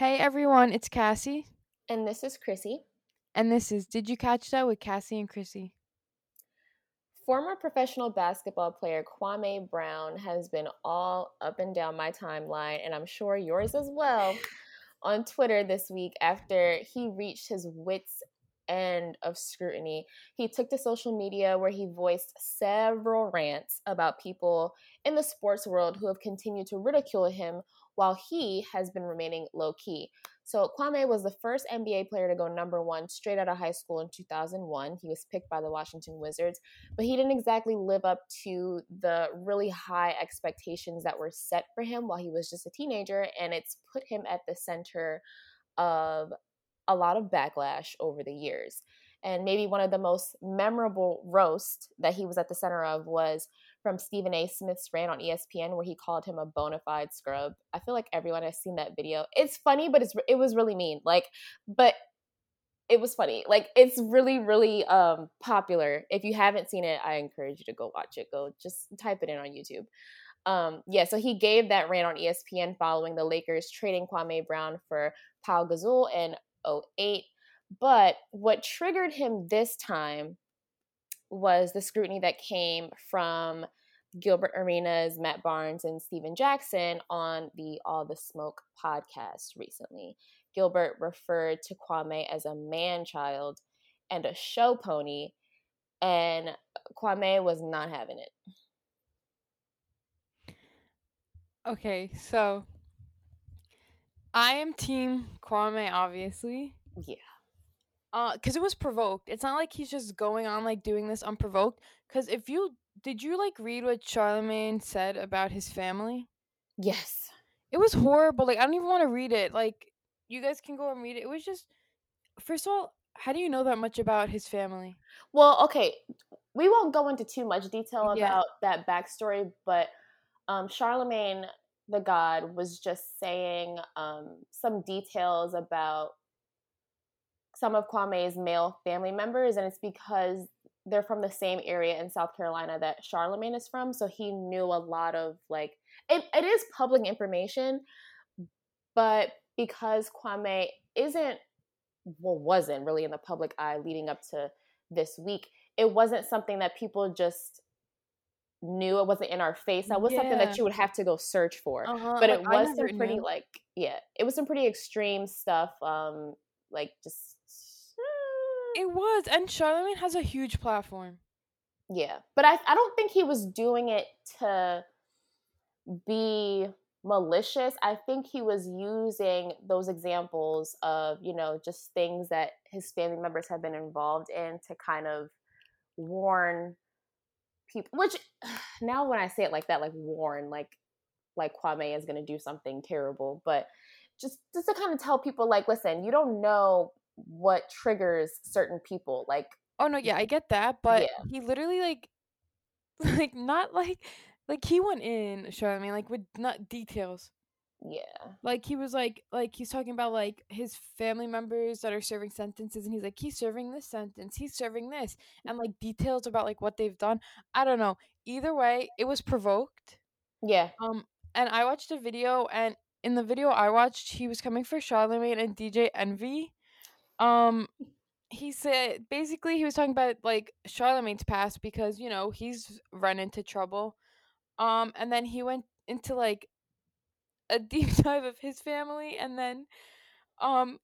Hey everyone, it's Cassie. And this is Chrissy. And this is Did You Catch That with Cassie and Chrissy? Former professional basketball player Kwame Brown has been all up and down my timeline, and I'm sure yours as well, on Twitter this week after he reached his wits' end of scrutiny. He took to social media where he voiced several rants about people in the sports world who have continued to ridicule him while he has been remaining low key. So Kwame was the first NBA player to go number one straight out of high school in 2001. He was picked by the Washington Wizards, but he didn't exactly live up to the really high expectations that were set for him while he was just a teenager, and it's put him at the center of a lot of backlash over the years. And maybe one of the most memorable roasts that he was at the center of was from Stephen A. Smith's rant on ESPN where he called him a bona fide scrub. I feel like everyone has seen that video. It's funny, but it's it was really mean. Like, but it was funny. Like it's really, really um popular. If you haven't seen it, I encourage you to go watch it. Go just type it in on YouTube. Um, yeah, so he gave that rant on ESPN following the Lakers trading Kwame Brown for Paul Gasol in 08. But what triggered him this time was the scrutiny that came from Gilbert Arenas, Matt Barnes, and Stephen Jackson on the All the Smoke podcast recently. Gilbert referred to Kwame as a man child and a show pony, and Kwame was not having it. Okay, so I am team Kwame, obviously. Yeah. Uh, cause it was provoked. It's not like he's just going on like doing this unprovoked. Cause if you did you like read what Charlemagne said about his family? Yes. It was horrible. Like I don't even want to read it. Like you guys can go and read it. It was just first of all, how do you know that much about his family? Well, okay, we won't go into too much detail yeah. about that backstory, but um, Charlemagne the God was just saying um, some details about some of Kwame's male family members, and it's because they're from the same area in South Carolina that Charlemagne is from. So he knew a lot of like it, it is public information, but because Kwame isn't well wasn't really in the public eye leading up to this week, it wasn't something that people just knew it wasn't in our face. That was yeah. something that you would have to go search for. Uh-huh. But like, it was some pretty knew. like yeah, it was some pretty extreme stuff. Um, like just it was, and Charlemagne has a huge platform. Yeah, but I I don't think he was doing it to be malicious. I think he was using those examples of you know just things that his family members have been involved in to kind of warn people which now when i say it like that like warn like like kwame is going to do something terrible but just just to kind of tell people like listen you don't know what triggers certain people like oh no yeah i get that but yeah. he literally like like not like like he went in Charlemagne like with not details yeah. Like he was like like he's talking about like his family members that are serving sentences and he's like he's serving this sentence, he's serving this and like details about like what they've done. I don't know. Either way, it was provoked. Yeah. Um and I watched a video and in the video I watched he was coming for Charlemagne and DJ Envy. Um he said basically he was talking about like Charlemagne's past because, you know, he's run into trouble. Um and then he went into like a deep dive of his family and then um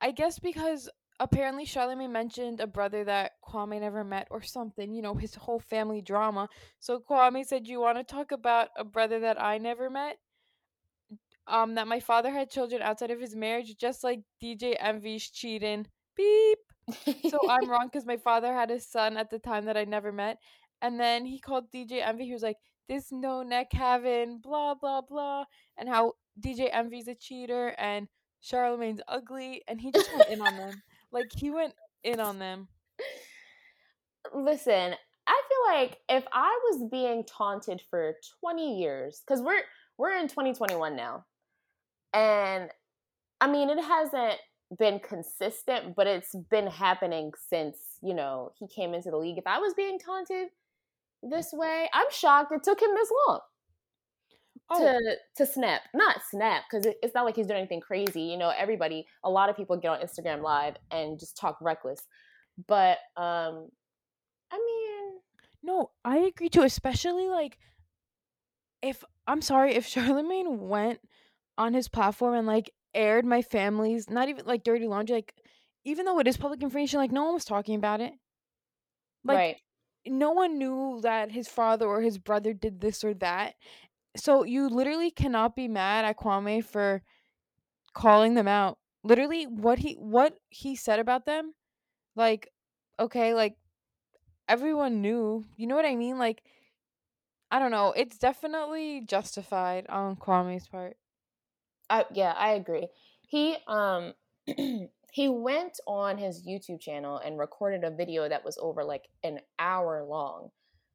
I guess because apparently Charlemagne mentioned a brother that Kwame never met or something, you know, his whole family drama. So Kwame said, You wanna talk about a brother that I never met? Um, that my father had children outside of his marriage, just like DJ Envy's cheating. Beep. so I'm wrong because my father had a son at the time that I never met. And then he called DJ Envy. He was like, this no neck having, blah, blah, blah, and how DJ Envy's a cheater and Charlemagne's ugly, and he just went in on them. Like, he went in on them. Listen, I feel like if I was being taunted for 20 years, because we're we're in 2021 now, and I mean it hasn't been consistent, but it's been happening since you know he came into the league. If I was being taunted, this way. I'm shocked it took him this long. oh. to to snap, not snap, because it, it's not like he's doing anything crazy. You know, everybody, a lot of people get on Instagram Live and just talk reckless. But um, I mean, no, I agree too. Especially like, if I'm sorry, if Charlemagne went on his platform and like aired my family's not even like dirty laundry, like even though it is public information, like no one was talking about it. Like right. no one knew that his father or his brother did this or that. So you literally cannot be mad at Kwame for calling them out. Literally what he what he said about them, like okay, like everyone knew. You know what I mean? Like I don't know. It's definitely justified on Kwame's part. I yeah, I agree. He um he went on his YouTube channel and recorded a video that was over like an hour long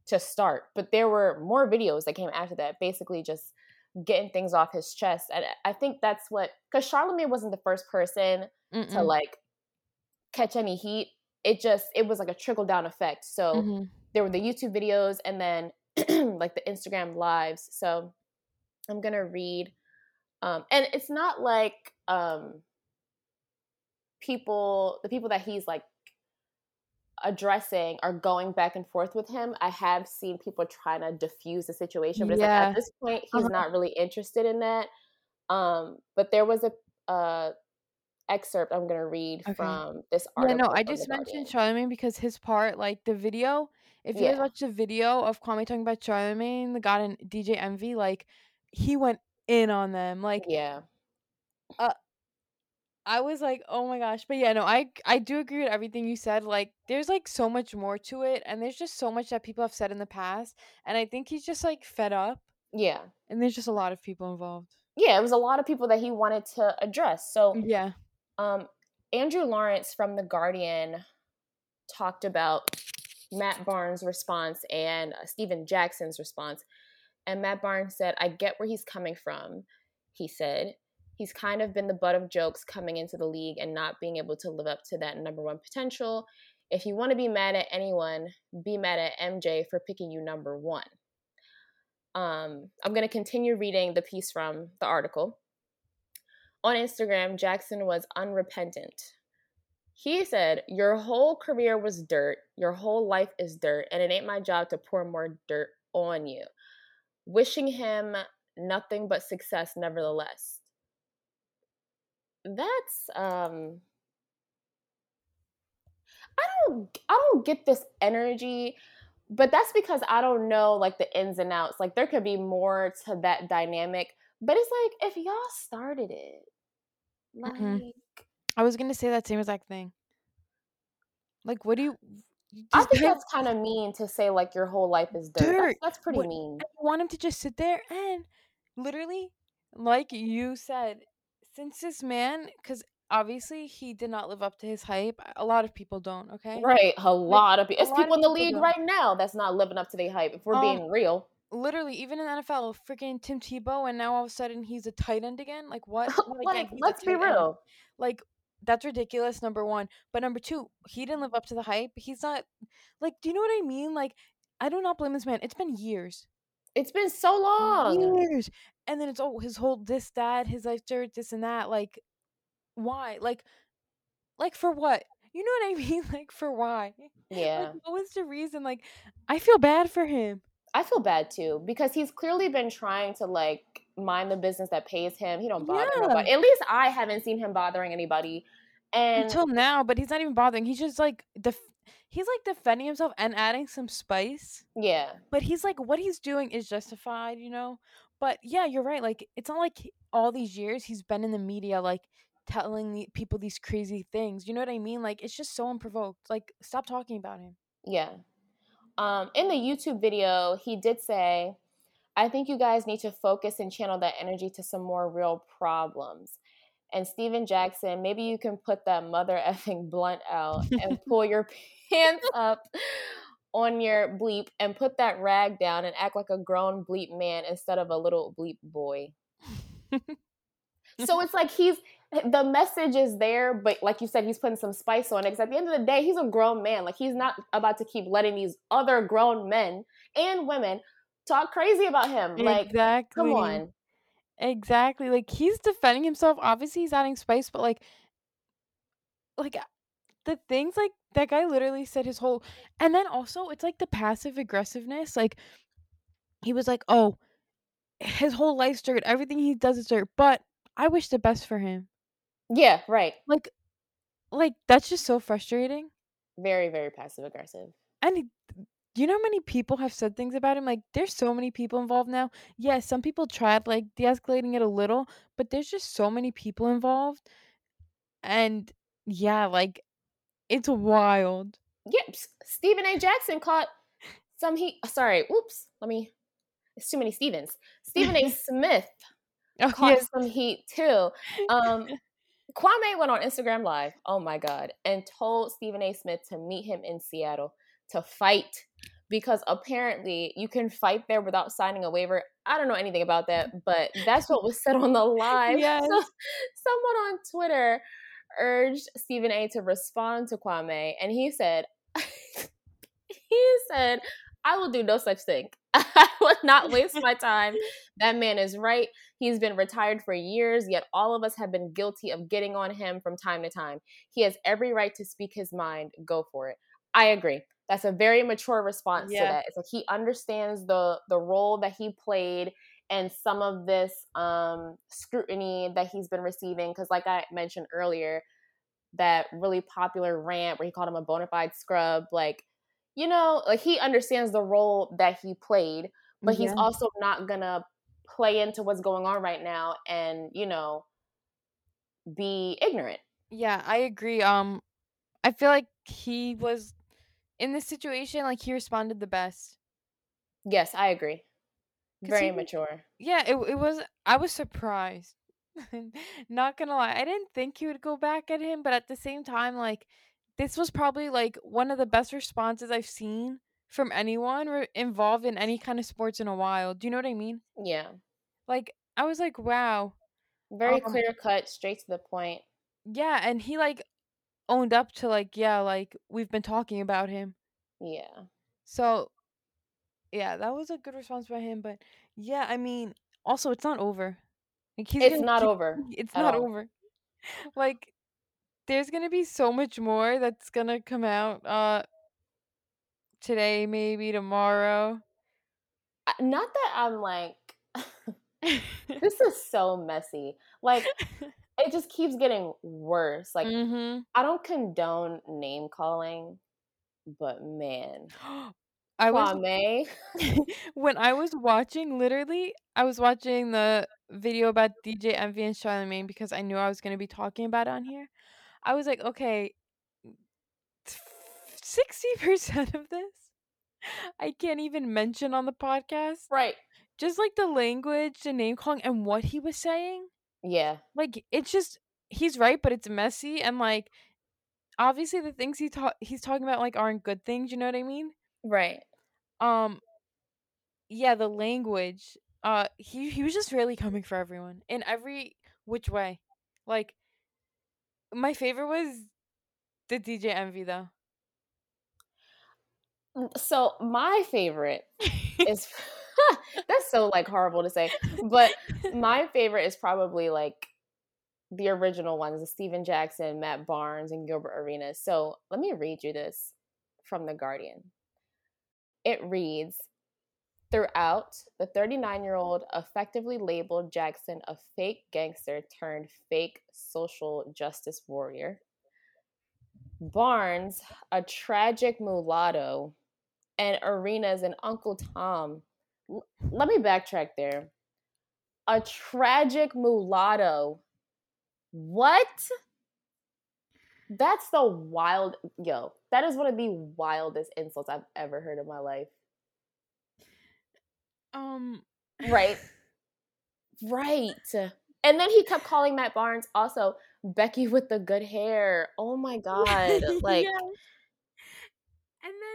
to start, but there were more videos that came after that, basically just getting things off his chest. And I think that's what because Charlemagne wasn't the first person Mm-mm. to like catch any heat. It just it was like a trickle down effect. So mm-hmm. there were the YouTube videos and then like the Instagram lives. So I'm gonna read, um, and it's not like um people the people that he's like addressing are going back and forth with him. I have seen people trying to diffuse the situation, but yeah. like at this point he's uh-huh. not really interested in that. Um, but there was a uh excerpt I'm gonna read okay. from this article. Yeah, no, I just mentioned Charlemagne because his part, like the video, if you yeah. guys watch the video of Kwame talking about Charlemagne, the God and DJ Envy, like he went in on them. Like yeah. Uh, I was like, "Oh my gosh." But yeah, no, I I do agree with everything you said. Like there's like so much more to it and there's just so much that people have said in the past and I think he's just like fed up. Yeah. And there's just a lot of people involved. Yeah, it was a lot of people that he wanted to address. So Yeah. Um Andrew Lawrence from The Guardian talked about Matt Barnes' response and uh, Stephen Jackson's response. And Matt Barnes said, I get where he's coming from. He said, he's kind of been the butt of jokes coming into the league and not being able to live up to that number one potential. If you want to be mad at anyone, be mad at MJ for picking you number one. Um, I'm going to continue reading the piece from the article. On Instagram, Jackson was unrepentant. He said, Your whole career was dirt, your whole life is dirt, and it ain't my job to pour more dirt on you. Wishing him nothing but success, nevertheless that's um I don't I don't get this energy, but that's because I don't know like the ins and outs. Like there could be more to that dynamic, but it's like if y'all started it, like mm-hmm. I was gonna say that same exact thing. Like, what do you? I think that's kind of mean to say like your whole life is dirt. dirt. That's, that's, pretty what, mean. I want him to just sit there and literally, like you said, since this man, because obviously he did not live up to his hype. A lot of people don't. Okay, right? A lot of people. It's people in the league don't. right now that's not living up to their hype. If we're um, being real, literally, even in the NFL, freaking Tim Tebow, and now all of a sudden he's a tight end again. Like what? like, let's be real. End. Like that's ridiculous. Number one, but number two, he didn't live up to the hype. He's not like. Do you know what I mean? Like, I do not blame this man. It's been years. It's been so long. Years and then it's oh his whole this that his life dirt this and that like why like like for what you know what i mean like for why yeah like, what was the reason like i feel bad for him i feel bad too because he's clearly been trying to like mind the business that pays him he don't bother yeah. nobody at least i haven't seen him bothering anybody and until now but he's not even bothering he's just like def- he's like defending himself and adding some spice yeah but he's like what he's doing is justified you know but yeah, you're right. Like it's not like all these years he's been in the media like telling the people these crazy things. You know what I mean? Like it's just so unprovoked. Like stop talking about him. Yeah. Um in the YouTube video, he did say, "I think you guys need to focus and channel that energy to some more real problems." And Stephen Jackson, maybe you can put that mother effing blunt out and pull your pants up on your bleep and put that rag down and act like a grown bleep man instead of a little bleep boy. so it's like he's the message is there, but like you said, he's putting some spice on it. Because at the end of the day, he's a grown man. Like he's not about to keep letting these other grown men and women talk crazy about him. Like, exactly. come on. Exactly. Like he's defending himself. Obviously, he's adding spice, but like, like uh, the things like that guy literally said his whole, and then also it's like the passive aggressiveness. Like he was like, "Oh, his whole life's dirt. Everything he does is dirt." But I wish the best for him. Yeah, right. Like, like that's just so frustrating. Very, very passive aggressive. And you know how many people have said things about him? Like, there's so many people involved now. Yes, yeah, some people tried like de-escalating it a little, but there's just so many people involved, and yeah, like it's wild. Yep, Stephen A. Jackson caught some heat. Sorry, oops. Let me. It's too many Stevens. Stephen A. Smith oh, caught yes. some heat too. Um, Kwame went on Instagram Live. Oh my god, and told Stephen A. Smith to meet him in Seattle to fight because apparently you can fight there without signing a waiver. I don't know anything about that, but that's what was said on the live. Yes. So, someone on Twitter urged Stephen A to respond to Kwame, and he said, he said, I will do no such thing. I will not waste my time. That man is right. He's been retired for years, yet all of us have been guilty of getting on him from time to time. He has every right to speak his mind. Go for it. I agree. That's a very mature response yeah. to that. It's like he understands the the role that he played and some of this um, scrutiny that he's been receiving. Because, like I mentioned earlier, that really popular rant where he called him a bona fide scrub, like you know, like he understands the role that he played, but yeah. he's also not gonna play into what's going on right now and you know be ignorant. Yeah, I agree. Um, I feel like he was in this situation, like he responded the best. Yes, I agree. Very he, mature. Yeah, it it was. I was surprised. Not gonna lie, I didn't think he would go back at him, but at the same time, like this was probably like one of the best responses I've seen from anyone re- involved in any kind of sports in a while. Do you know what I mean? Yeah. Like I was like, wow. Very um, clear cut, straight to the point. Yeah, and he like owned up to like, yeah, like we've been talking about him. Yeah. So yeah, that was a good response by him, but yeah, I mean, also it's not over. Like, it's not keep, over. It's not all. over. Like there's going to be so much more that's going to come out uh today maybe tomorrow. Not that I'm like this is so messy. Like it just keeps getting worse. Like mm-hmm. I don't condone name calling, but man, I was when I was watching. Literally, I was watching the video about DJ Envy and Charlemagne because I knew I was going to be talking about it on here. I was like, okay, sixty percent of this I can't even mention on the podcast. Right. Just like the language, the name calling, and what he was saying. Yeah. Like it's just he's right, but it's messy and like obviously the things he ta- he's talking about like aren't good things, you know what I mean? Right. Um yeah, the language. Uh he he was just really coming for everyone in every which way. Like my favorite was the DJ Envy though. Mm, so my favorite is that's so like horrible to say, but my favorite is probably like the original ones, the Stephen Jackson, Matt Barnes, and Gilbert Arenas. So let me read you this from The Guardian. It reads Throughout, the 39 year old effectively labeled Jackson a fake gangster turned fake social justice warrior. Barnes, a tragic mulatto, and Arenas an Uncle Tom. Let me backtrack there. A tragic mulatto what? That's the wild yo. That is one of the wildest insults I've ever heard in my life. Um right. right. And then he kept calling Matt Barnes also Becky with the good hair. Oh my god. Like.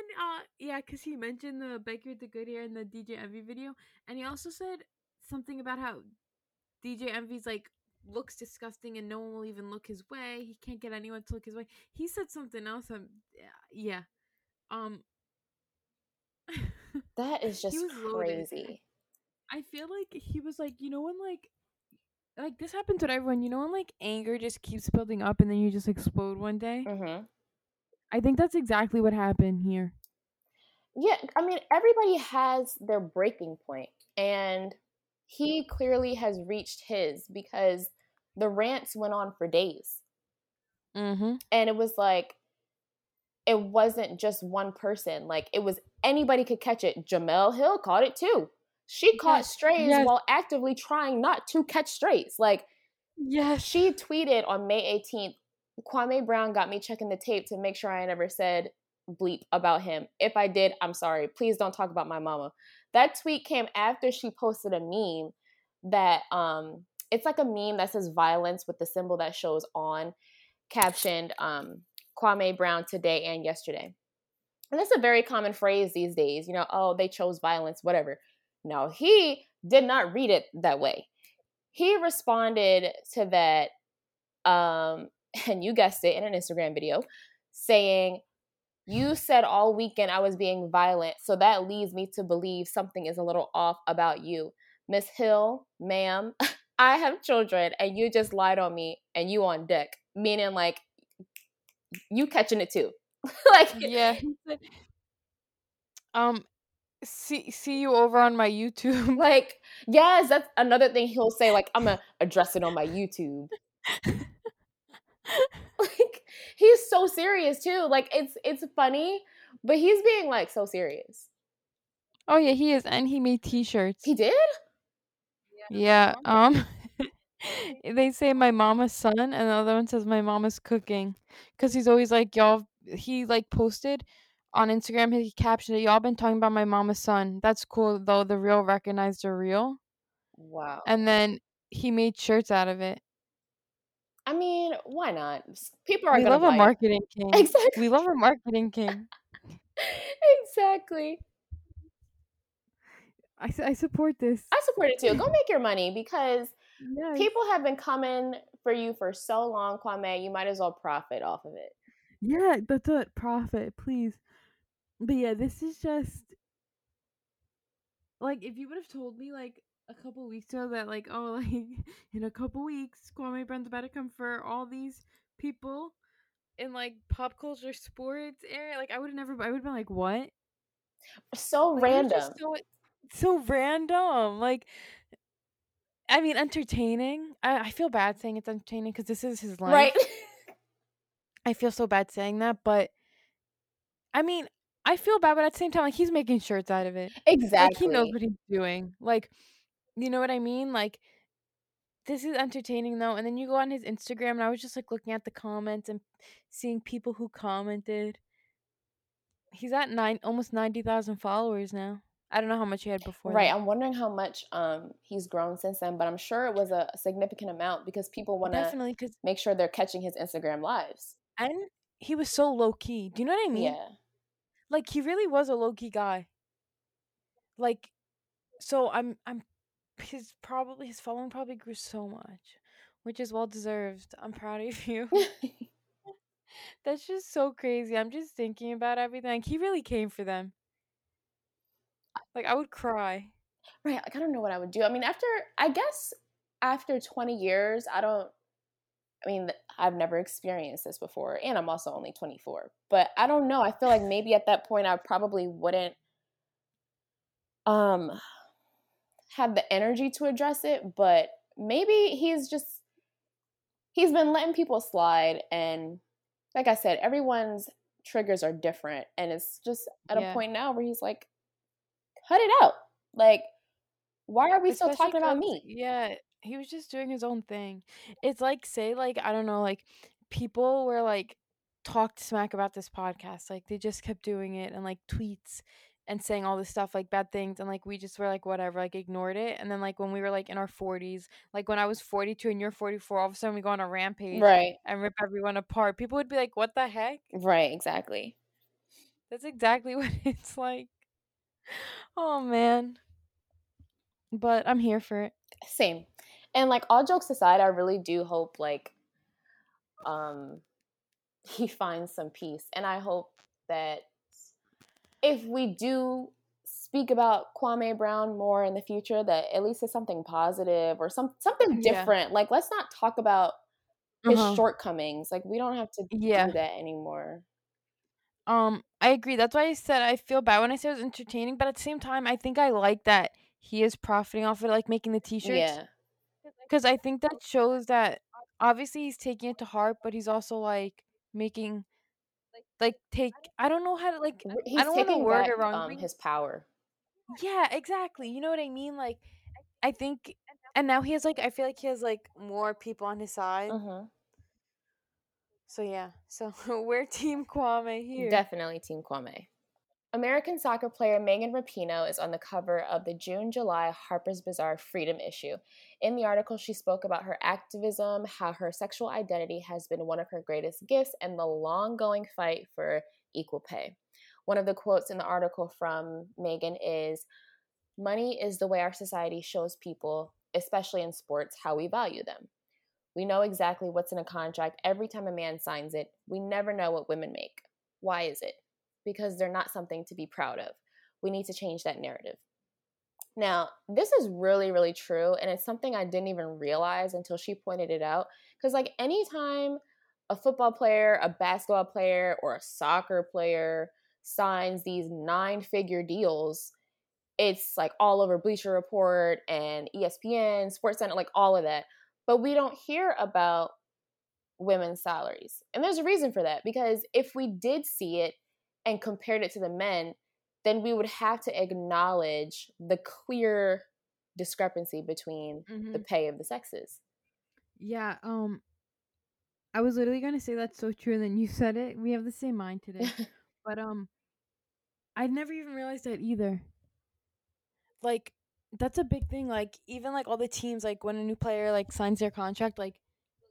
And then uh yeah, cuz he mentioned the with the good hair in the DJ Envy video and he also said something about how DJ Envy's like looks disgusting and no one will even look his way. He can't get anyone to look his way. He said something else. Um, yeah. Um. That is just crazy. I feel like he was like, you know, when like, like this happens with everyone. You know, when like anger just keeps building up and then you just explode one day. Mm-hmm. I think that's exactly what happened here. Yeah, I mean, everybody has their breaking point, and he clearly has reached his because the rants went on for days. Mm-hmm. And it was like, it wasn't just one person. Like, it was anybody could catch it. Jemele Hill caught it too. She caught yes. strays yes. while actively trying not to catch strays. Like, yes. she tweeted on May 18th Kwame Brown got me checking the tape to make sure I never said bleep about him. If I did, I'm sorry. Please don't talk about my mama. That tweet came after she posted a meme that um it's like a meme that says violence with the symbol that shows on captioned um Kwame Brown today and yesterday. And that's a very common phrase these days, you know, oh, they chose violence, whatever. No, he did not read it that way. He responded to that um and you guessed it in an Instagram video saying you said all weekend I was being violent, so that leads me to believe something is a little off about you. Miss Hill, ma'am, I have children and you just lied on me and you on deck. Meaning like you catching it too. like Yeah. Um see see you over on my YouTube. Like, yes, that's another thing he'll say, like, I'm gonna address it on my YouTube. like he's so serious too. Like it's it's funny, but he's being like so serious. Oh yeah, he is, and he made T-shirts. He did. Yeah. Um. they say my mama's son, and the other one says my mama's cooking, because he's always like y'all. He like posted on Instagram. He captioned it. Y'all been talking about my mama's son. That's cool though. The real recognized the real. Wow. And then he made shirts out of it. I mean, why not? People are we love a marketing it. king. Exactly. We love a marketing king. exactly. I, I support this. I support it too. Go make your money because yes. people have been coming for you for so long, Kwame. You might as well profit off of it. Yeah, that's it. Profit, please. But yeah, this is just like if you would have told me like a couple weeks ago that like oh like in a couple weeks Kwame Brown's about to come for all these people in like pop culture sports area like I would have never I would have been like what so like, random so, so random like I mean entertaining I, I feel bad saying it's entertaining because this is his life right I feel so bad saying that but I mean I feel bad, but at the same time, like he's making shirts out of it. Exactly. Like he knows what he's doing. Like you know what I mean? Like this is entertaining though. And then you go on his Instagram and I was just like looking at the comments and seeing people who commented. He's at nine almost ninety thousand followers now. I don't know how much he had before. Right. That. I'm wondering how much um he's grown since then, but I'm sure it was a significant amount because people want to definitely cause, make sure they're catching his Instagram lives. And he was so low key. Do you know what I mean? Yeah. Like he really was a low key guy. Like, so I'm I'm his probably his following probably grew so much, which is well deserved. I'm proud of you. That's just so crazy. I'm just thinking about everything. He really came for them. Like I would cry. Right. Like I don't know what I would do. I mean, after I guess after 20 years, I don't I mean, I've never experienced this before, and I'm also only 24. But I don't know. I feel like maybe at that point I probably wouldn't um have the energy to address it, but maybe he's just he's been letting people slide and like I said, everyone's triggers are different and it's just at yeah. a point now where he's like cut it out. Like why are we Especially still talking about me? Yeah, he was just doing his own thing. It's like say like I don't know like people were like talked smack about this podcast like they just kept doing it and like tweets and saying all this stuff like bad things and like we just were like whatever like ignored it and then like when we were like in our 40s like when i was 42 and you're 44 all of a sudden we go on a rampage right. and rip everyone apart. People would be like what the heck? Right exactly. That's exactly what it's like. Oh man. But i'm here for it. Same. And like all jokes aside i really do hope like um he finds some peace and i hope that if we do speak about Kwame Brown more in the future, that at least is something positive or some something Yeah. different. Like let's not talk about his Uh-huh. shortcomings. Like we don't have to Yeah. do that anymore. Um, I agree. That's why I said I feel bad when I said it was entertaining, but at the same time, I think I like that he is profiting off of like making the t-shirts. Yeah. Because I think that shows that obviously he's taking it to heart, but he's also like making, like take. I don't know how to like. R- I He's don't want to word back it wrong. um, his power. Yeah, exactly. You know what I mean? Like, I think, and now he has like, I feel like he has like more people on his side. hmm So yeah, so we're Team Kwame here. Definitely Team Kwame. American soccer player Megan Rapinoe is on the cover of the June July Harper's Bazaar Freedom issue. In the article, she spoke about her activism, how her sexual identity has been one of her greatest gifts, and the long going fight for equal pay. One of the quotes in the article from Megan is Money is the way our society shows people, especially in sports, how we value them. We know exactly what's in a contract every time a man signs it. We never know what women make. Why is it? Because they're not something to be proud of. We need to change that narrative. Now, this is really, really true, and it's something I didn't even realize until she pointed it out. Because, like, anytime a football player, a basketball player, or a soccer player signs these nine figure deals, it's like all over Bleacher Report and ESPN, SportsCenter, like all of that. But we don't hear about women's salaries. And there's a reason for that because if we did see it and compared it to the men, then we would have to acknowledge the clear discrepancy between Mhm. the pay of the sexes. Yeah, um I was literally gonna say that's so true, and then you said it. We have the same mind today. but um I never even realized that either. Like that's a big thing. Like even like all the teams, like when a new player like signs their contract, like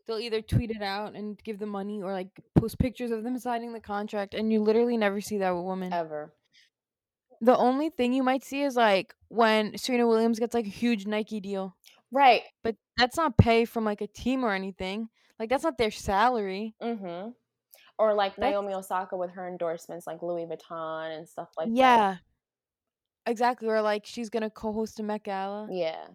they'll either tweet it out and give them money or like post pictures of them signing the contract and you literally never see that woman. Ever. The only thing you might see is like when Serena Williams gets like a huge Nike deal. Right. But that's not pay from like a team or anything. Like that's not their salary. Mm-hmm. Or like That's- Naomi Osaka with her endorsements like Louis Vuitton and stuff like that. yeah. Exactly. Or like she's gonna co-host a Met Gala. Yeah.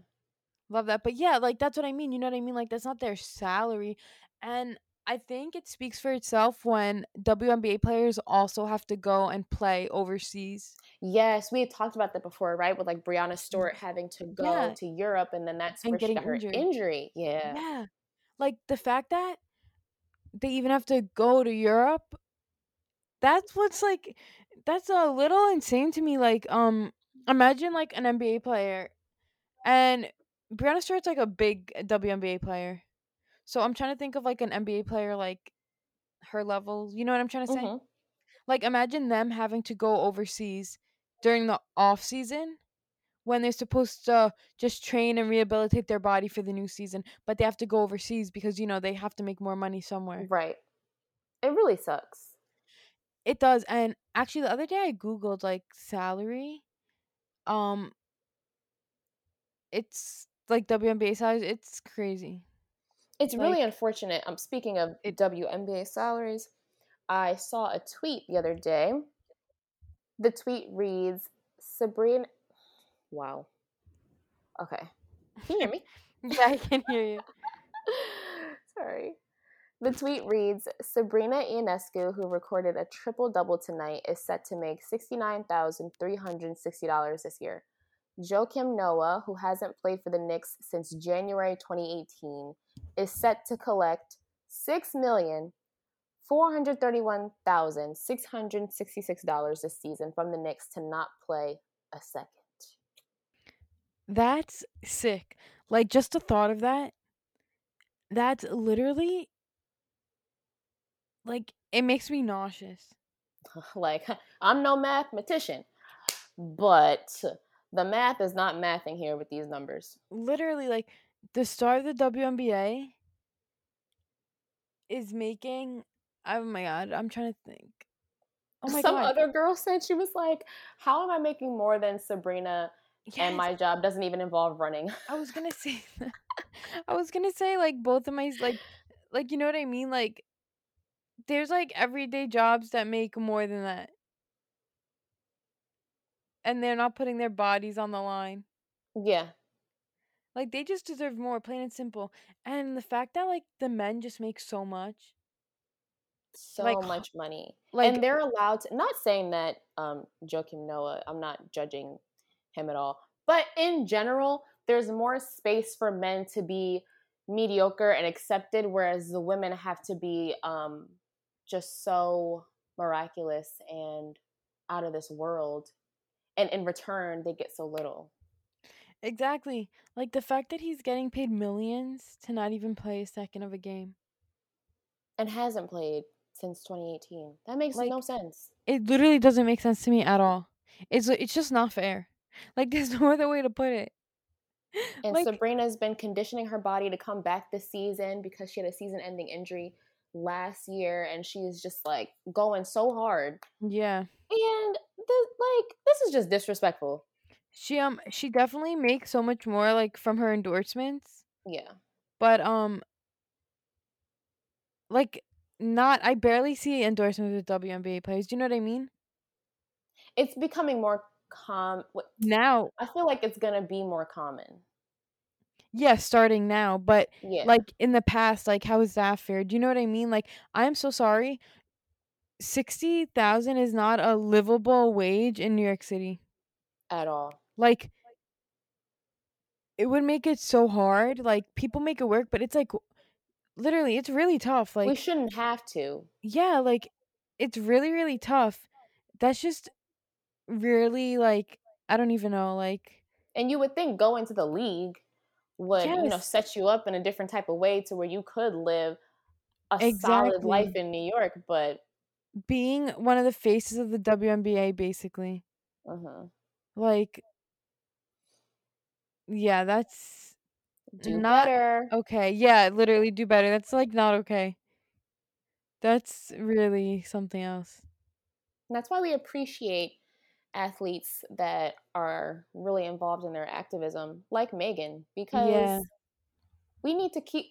Love that. But yeah, like that's what I mean. You know what I mean? Like that's not their salary. And I think it speaks for itself when WNBA players also have to go and play overseas. Yes, we had talked about that before, right? With like Breanna Stewart having to go Yeah. to Europe and then that's where she getting got her injured. injury. Yeah. Yeah. Like the fact that they even have to go to Europe, that's what's like that's a little insane to me. Like, um imagine like an NBA player and Breanna Stewart's like a big WNBA player. So I'm trying to think of like an NBA player like her level. You know what I'm trying to say? Mhm. Like imagine them having to go overseas during the off season when they're supposed to just train and rehabilitate their body for the new season, but they have to go overseas because you know they have to make more money somewhere. Right. It really sucks. It does. And actually the other day I googled like salary. Um it's like WNBA salaries, it's crazy. It's really unfortunate. I'm speaking of It- WNBA salaries. I saw a tweet the other day. The tweet reads Sabrina Wow. Okay. Can you hear me? Yeah, I can hear you. Sorry. The tweet reads Sabrina Ionescu, who recorded a triple double tonight, is set to make $69,360 this year. Joakim Noah, who hasn't played for the Knicks since January 2018, is set to collect $6,431,666 this season from the Knicks to not play a second. That's sick. Like just the thought of that. That's literally like it makes me nauseous. like I'm no mathematician, but the math is not mathing here with these numbers. Literally like the star of the WNBA is making oh my god, I'm trying to think. Oh my Some god. other girl said she was like, "How am I making more than Sabrina? Yes, And my job doesn't even involve running." I was gonna say that. I was gonna say like both of my like like you know what I mean? Like there's like everyday jobs that make more than that. And they're not putting their bodies on the line. Yeah. Like they just deserve more, plain and simple. And the fact that like the men just make so much. So Like, much money. Like and they're allowed to not saying that um Joakim Noah, I'm not judging him at all. But in general, there's more space for men to be mediocre and accepted, whereas the women have to be um just so miraculous and out of this world. And in return, they get so little. exactly. Like the fact that he's getting paid millions to not even play a second of a game. And hasn't played since 2018. That makes Like- no sense. It literally doesn't make sense to me at all. It's it's just not fair. Like there's no other way to put it. And like Sabrina's been conditioning her body to come back this season because she had a season ending injury last year and she's just like going so hard. yeah. And the, like this is just disrespectful. She um she definitely makes so much more like from her endorsements. Yeah. But um like not I barely see endorsements with WNBA players. Do you know what I mean? It's becoming more com Now, I feel like it's going to be more common. Yeah, starting now, but Yeah. like in the past, like how is that fair? Do you know what I mean? Like I am so sorry. 60,000 is not a livable wage in New York City. at all. Like it would make it so hard. Like people make it work, but it's like literally it's really tough. Like we shouldn't have to. yeah, like it's really really tough. That's just really like I don't even know like And you would think going to the league would, you know, Yes. set you up in a different type of way to where you could live a solid life in New York, but being one of the faces of the WNBA basically. uh Like yeah, that's do Not- better. okay. Yeah, literally do better. That's like not okay. That's really something else. And that's why we appreciate athletes that are really involved in their activism, like Megan, because Yeah. we need to keep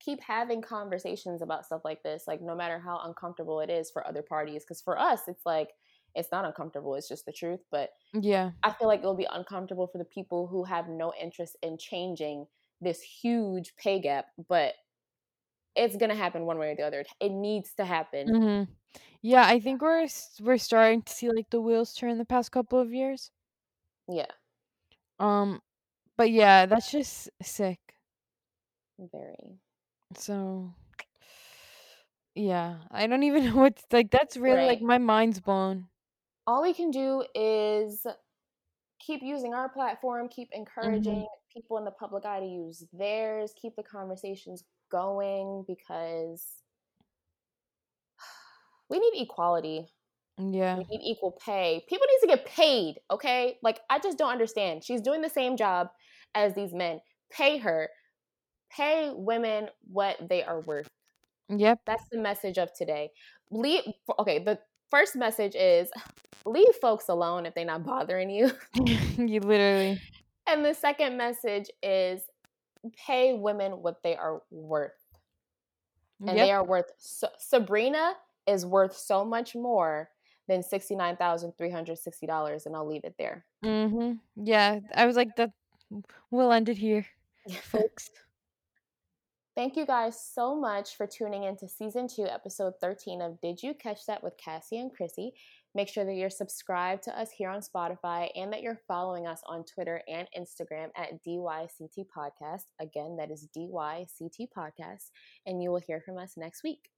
keep having conversations about stuff like this, like no matter how uncomfortable it is for other parties. Because for us, it's like it's not uncomfortable; it's just the truth. But Yeah. I feel like it'll be uncomfortable for the people who have no interest in changing this huge pay gap. But it's gonna happen one way or the other. It needs to happen. Mhm. Yeah, I think we're we're starting to see like the wheels turn the past couple of years. Yeah, Um but yeah, that's just sick. very. So yeah, I don't even know what like that's really like my mind's blown. all we can do is keep using our platform, keep encouraging people in the public eye to use theirs, keep the conversations going because we need equality. Mm, yeah. We need equal pay. People need to get paid, okay? Like I just don't understand. She's doing the same job as these men. Pay her. Pay women what they are worth. Yep. That's the message of today. Leave okay, the first message is leave folks alone if they're not bothering you. you literally. And the second message is pay women what they are worth. And they are worth so, Sabrina is worth so much more than $69,360 and I'll leave it there. Mhm. Yeah, I was like that we'll end it here, folks. Thank you guys so much for tuning in to season two, episode 13 of Did You Catch That with Cassie and Chrissy. Make sure that you're subscribed to us here on Spotify and that you're following us on Twitter and Instagram at DYCT Podcast. Again, that is DYCT Podcast. And you will hear from us next week.